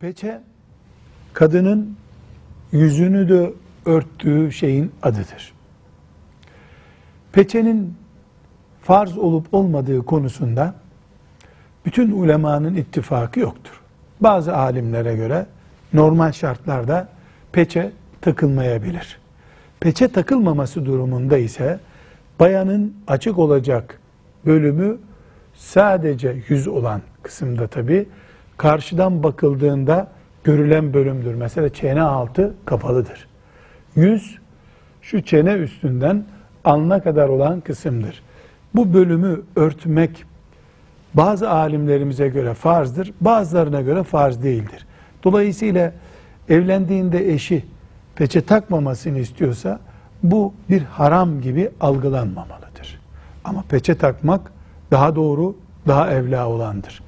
Peçe kadının yüzünü de örttüğü şeyin adıdır. Peçenin farz olup olmadığı konusunda bütün ulemanın ittifakı yoktur. Bazı alimlere göre normal şartlarda peçe takılmayabilir. Peçe takılmaması durumunda ise bayanın açık olacak bölümü sadece yüz olan kısımda tabi karşıdan bakıldığında görülen bölümdür. Mesela çene altı kapalıdır. Yüz şu çene üstünden alna kadar olan kısımdır. Bu bölümü örtmek bazı alimlerimize göre farzdır, bazılarına göre farz değildir. Dolayısıyla evlendiğinde eşi peçe takmamasını istiyorsa bu bir haram gibi algılanmamalıdır. Ama peçe takmak daha doğru, daha evla olandır.